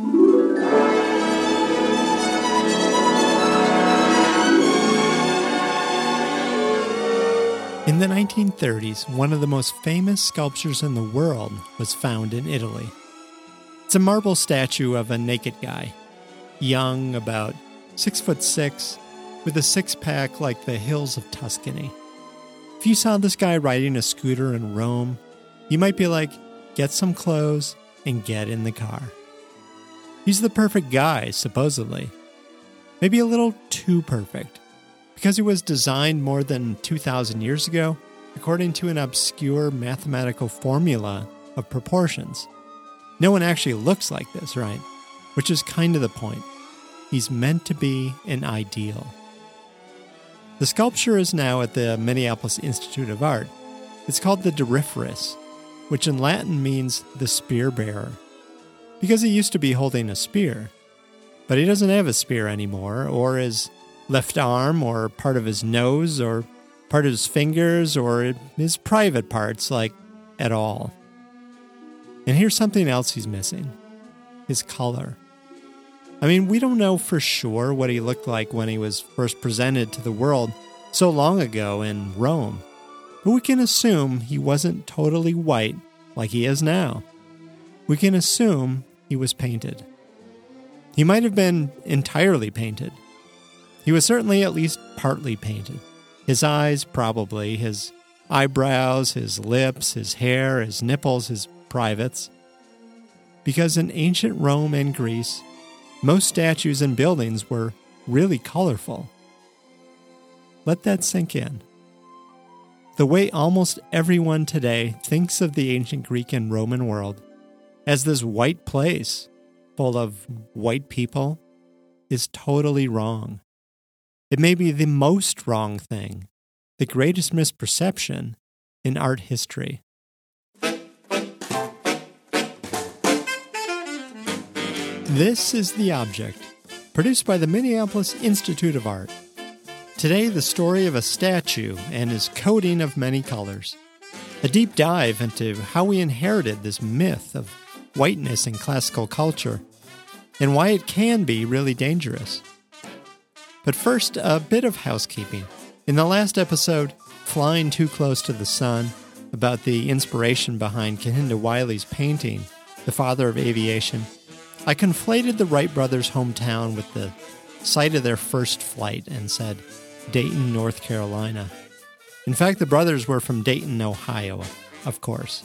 In the 1930s, one of the most famous sculptures in the world was found in Italy. It's a marble statue of a naked guy, young, about six foot six, with a six pack like the hills of Tuscany. If you saw this guy riding a scooter in Rome, you might be like, get some clothes and get in the car. He's the perfect guy, supposedly. Maybe a little too perfect because he was designed more than 2,000 years ago, according to an obscure mathematical formula of proportions. No one actually looks like this, right? Which is kind of the point. He's meant to be an ideal. The sculpture is now at the Minneapolis Institute of Art. It's called the Doryphoros, which in Latin means the spear bearer, because he used to be holding a spear. But he doesn't have a spear anymore, or his left arm or part of his nose or part of his fingers or his private parts, like at all. And here's something else he's missing his color. I mean, we don't know for sure what he looked like when he was first presented to the world so long ago in Rome, but we can assume he wasn't totally white like he is now. We can assume he was painted. He might have been entirely painted. He was certainly at least partly painted. His eyes, probably, his eyebrows, his lips, his hair, his nipples, his privates. Because in ancient Rome and Greece, most statues and buildings were really colorful. Let that sink in. The way almost everyone today thinks of the ancient Greek and Roman world as this white place full of white people is totally wrong. It may be the most wrong thing, the greatest misperception in art history. This is The Object, produced by the Minneapolis Institute of Art. Today, the story of a statue and his coating of many colors. A deep dive into how we inherited this myth of whiteness in classical culture and why it can be really dangerous. But first, a bit of housekeeping. In the last episode, Flying Too Close to the Sun, about the inspiration behind Kehinde Wiley's painting, The Father of Aviation, I conflated the Wright brothers' hometown with the site of their first flight and said Dayton, North Carolina. In fact, the brothers were from Dayton, Ohio, of course.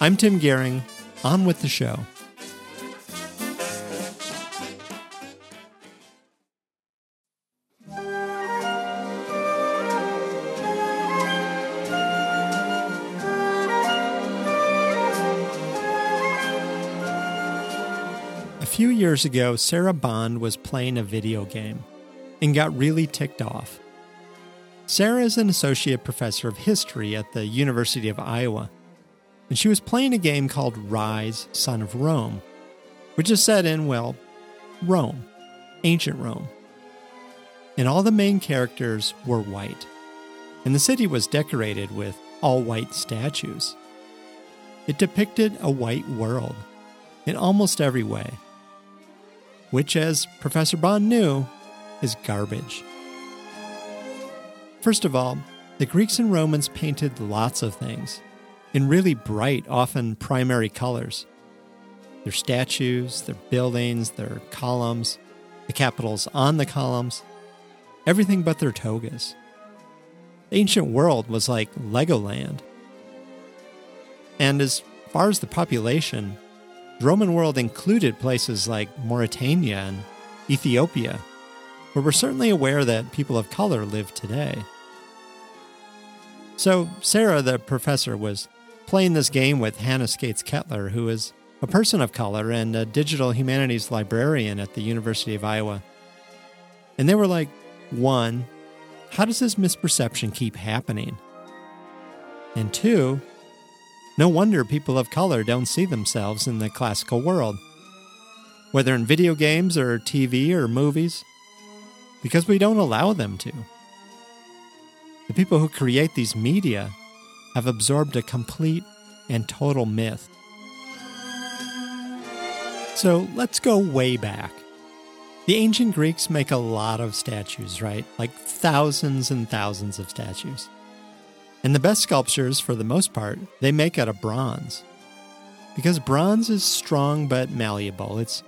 I'm Tim Gihring. On with the show. A few years ago, Sarah Bond was playing a video game and got really ticked off. Sarah is an associate professor of history at the University of Iowa, and she was playing a game called Ryse, Son of Rome, which is set in, well, Rome, ancient Rome. And all the main characters were white, and the city was decorated with all white statues. It depicted a white world in almost every way which, as Professor Bond knew, is garbage. First of all, the Greeks and Romans painted lots of things in really bright, often primary colors. Their statues, their buildings, their columns, the capitals on the columns, everything but their togas. The ancient world was like Legoland. And as far as the population, the Roman world included places like Mauritania and Ethiopia, where we're certainly aware that people of color live today. So, Sarah, the professor, was playing this game with Hannah Scates Kettler, who is a person of color and a digital humanities librarian at the University of Iowa. And they were like, one, how does this misperception keep happening? And two, no wonder people of color don't see themselves in the classical world, whether in video games or TV or movies, because we don't allow them to. The people who create these media have absorbed a complete and total myth. So let's go way back. The ancient Greeks make a lot of statues, right? Like thousands and thousands of statues. And the best sculptures, for the most part, they make out of bronze. Because bronze is strong but malleable, it's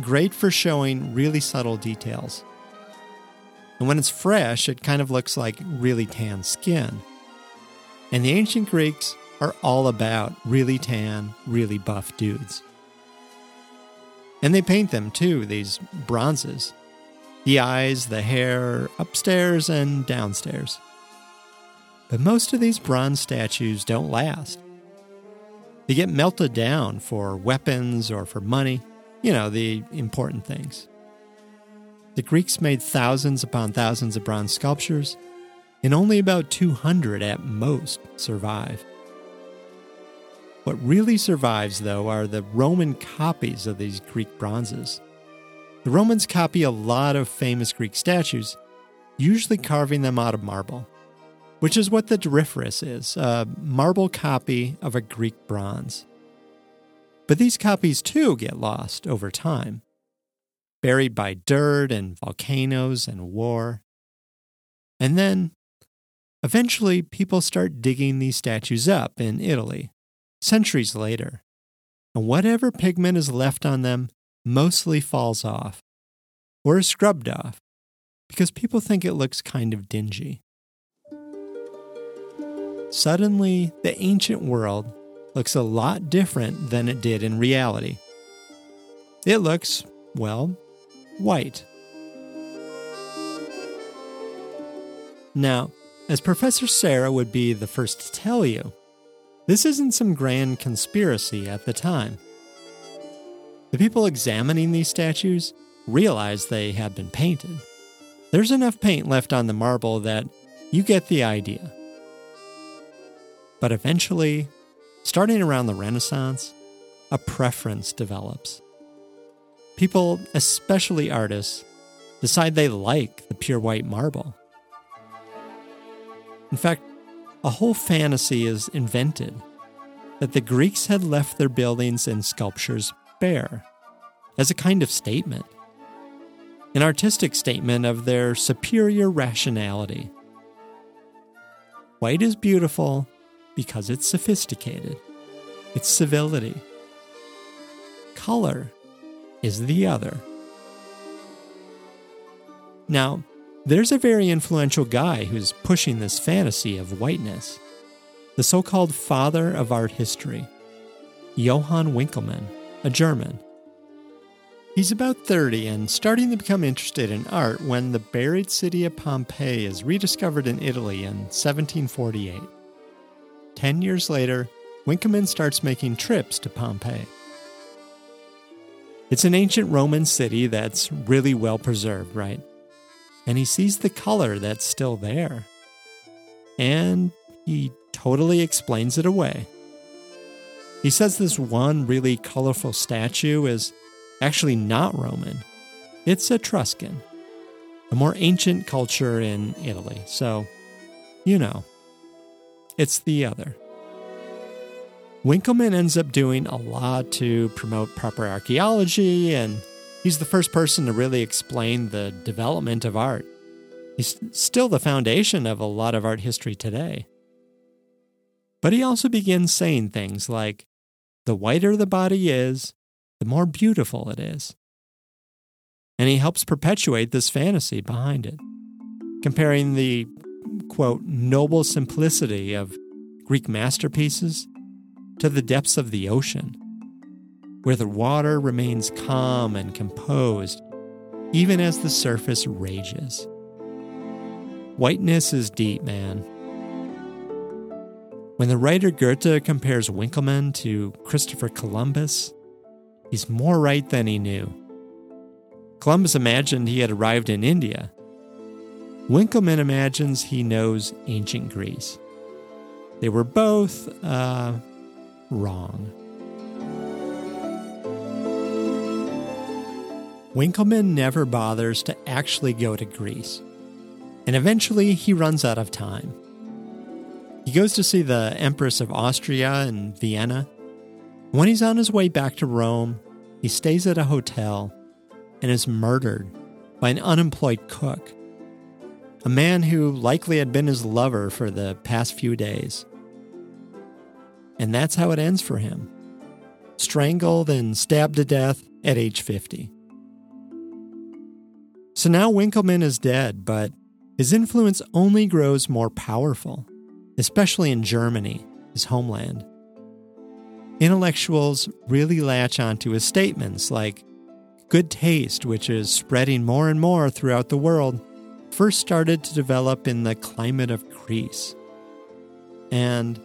great for showing really subtle details. And when it's fresh, it kind of looks like really tan skin. And the ancient Greeks are all about really tan, really buff dudes. And they paint them too, these bronzes. The eyes, the hair, upstairs and downstairs. But most of these bronze statues don't last. They get melted down for weapons or for money, you know, the important things. The Greeks made thousands upon thousands of bronze sculptures, and only about 200 at most survive. What really survives, though, are the Roman copies of these Greek bronzes. The Romans copy a lot of famous Greek statues, usually carving them out of marble which is what the Doryphoros is a marble copy of a Greek bronze. But these copies too get lost over time, buried by dirt and volcanoes and war. And then, eventually, people start digging these statues up in Italy, centuries later. And whatever pigment is left on them mostly falls off, or is scrubbed off, because people think it looks kind of dingy. Suddenly, the ancient world looks a lot different than it did in reality. It looks, well, white. Now, as Professor Sarah would be the first to tell you, this isn't some grand conspiracy at the time. The people examining these statues realized they had been painted. There's enough paint left on the marble that you get the idea. But eventually, starting around the Renaissance, a preference develops. People, especially artists, decide they like the pure white marble. In fact, a whole fantasy is invented that the Greeks had left their buildings and sculptures bare as a kind of statement, an artistic statement of their superior rationality. White is beautiful, because it's sophisticated. It's civility. Color is the other. Now, there's a very influential guy who's pushing this fantasy of whiteness the so called father of art history, Johann Winckelmann, a German. He's about 30 and starting to become interested in art when the buried city of Pompeii is rediscovered in Italy in 1748. Ten years later, Winckelmann starts making trips to Pompeii. It's an ancient Roman city that's really well preserved, right? And he sees the color that's still there. And he totally explains it away. He says this one really colorful statue is actually not Roman, it's Etruscan, a more ancient culture in Italy. So, you know, it's the other. Winckelmann ends up doing a lot to promote proper archaeology, and he's the first person to really explain the development of art. He's still the foundation of a lot of art history today. But he also begins saying things like the whiter the body is, the more beautiful it is. And he helps perpetuate this fantasy behind it, comparing the quote, noble simplicity of Greek masterpieces to the depths of the ocean, where the water remains calm and composed even as the surface rages. Whiteness is deep, man. When the writer Goethe compares Winckelmann to Christopher Columbus, he's more right than he knew. Columbus imagined he had arrived in India Winckelmann imagines he knows ancient Greece. They were both uh, wrong. Winckelmann never bothers to actually go to Greece, and eventually he runs out of time. He goes to see the Empress of Austria in Vienna. When he's on his way back to Rome, he stays at a hotel and is murdered by an unemployed cook, a man who likely had been his lover for the past few days. And that's how it ends for him strangled and stabbed to death at age 50. So now Winckelmann is dead, but his influence only grows more powerful, especially in Germany, his homeland. Intellectuals really latch onto his statements like good taste, which is spreading more and more throughout the world, first started to develop in the climate of Greece. And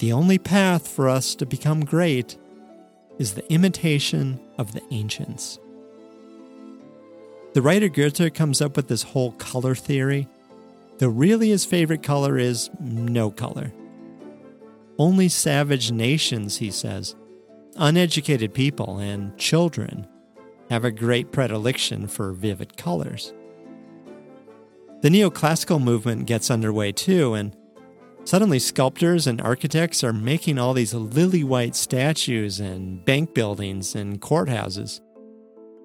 the only path for us to become great is the imitation of the ancients. The writer Goethe comes up with this whole color theory, though really his favorite color is no color. Only savage nations, he says, uneducated people, and children have a great predilection for vivid colors. The neoclassical movement gets underway too, and suddenly sculptors and architects are making all these lily white statues and bank buildings and courthouses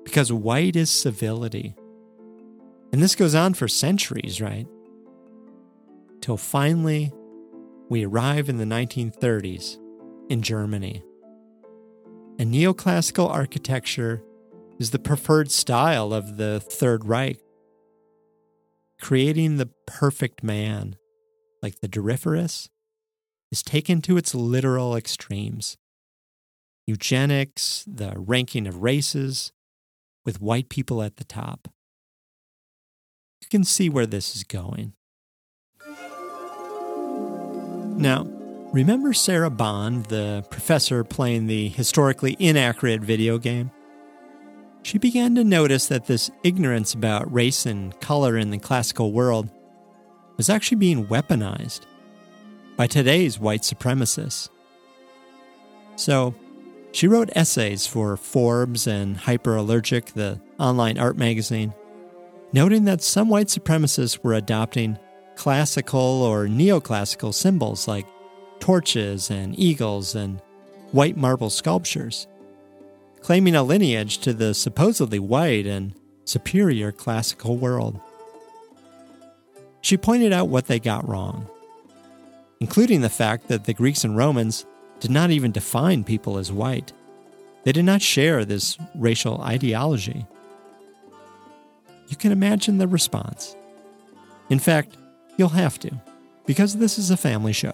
because white is civility. And this goes on for centuries, right? Till finally, we arrive in the 1930s in Germany. And neoclassical architecture is the preferred style of the Third Reich, creating the perfect man, like the Doryphoros, is taken to its literal extremes. Eugenics, the ranking of races, with white people at the top. You can see where this is going. Now, remember Sarah Bond, the professor playing the historically inaccurate video game? She began to notice that this ignorance about race and color in the classical world was actually being weaponized by today's white supremacists. So, she wrote essays for Forbes and Hyperallergic, the online art magazine, noting that some white supremacists were adopting classical or neoclassical symbols like torches and eagles and white marble sculptures, claiming a lineage to the supposedly white and superior classical world. She pointed out what they got wrong, including the fact that the Greeks and Romans did not even define people as white. They did not share this racial ideology. You can imagine the response. In fact, you'll have to, because this is a family show.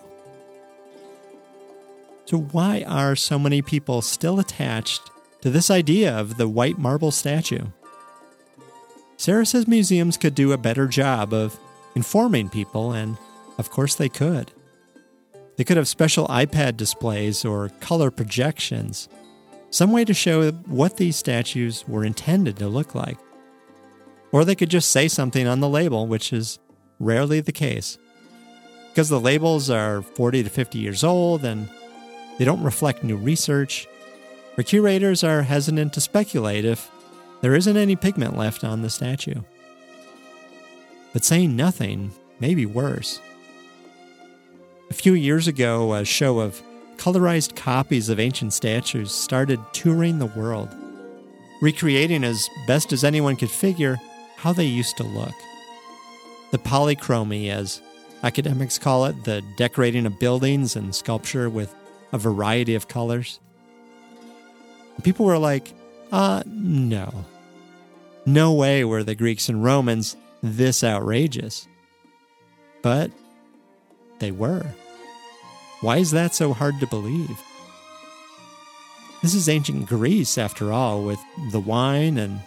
So, why are so many people still attached to this idea of the white marble statue? Sarah says museums could do a better job of informing people, and of course they could. They could have special iPad displays or color projections, some way to show what these statues were intended to look like. Or they could just say something on the label, which is rarely the case. Because the labels are 40 to 50 years old and they don't reflect new research, our curators are hesitant to speculate if there isn't any pigment left on the statue. But saying nothing may be worse. A few years ago, a show of colorized copies of ancient statues started touring the world, recreating as best as anyone could figure how they used to look. The polychromy, as academics call it, the decorating of buildings and sculpture with a variety of colors. People were like, uh, no. No way were the Greeks and Romans this outrageous. But they were. Why is that so hard to believe? This is ancient Greece, after all, with the wine and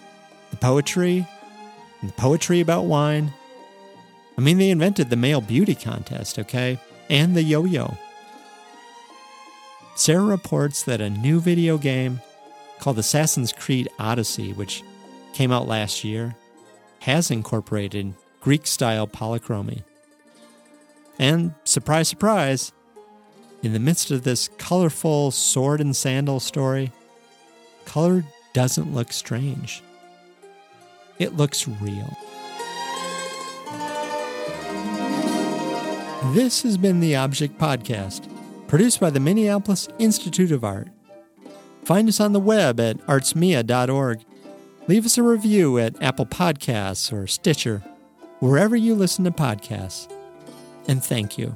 the poetry, and the poetry about wine. I mean, they invented the male beauty contest, okay? And the yo yo. Sarah reports that a new video game called Assassin's Creed Odyssey, which came out last year, has incorporated Greek style polychromy. And surprise, surprise, in the midst of this colorful sword and sandal story, color doesn't look strange. It looks real. This has been the Object Podcast, produced by the Minneapolis Institute of Art. Find us on the web at artsmia.org. Leave us a review at Apple Podcasts or Stitcher, wherever you listen to podcasts. And thank you.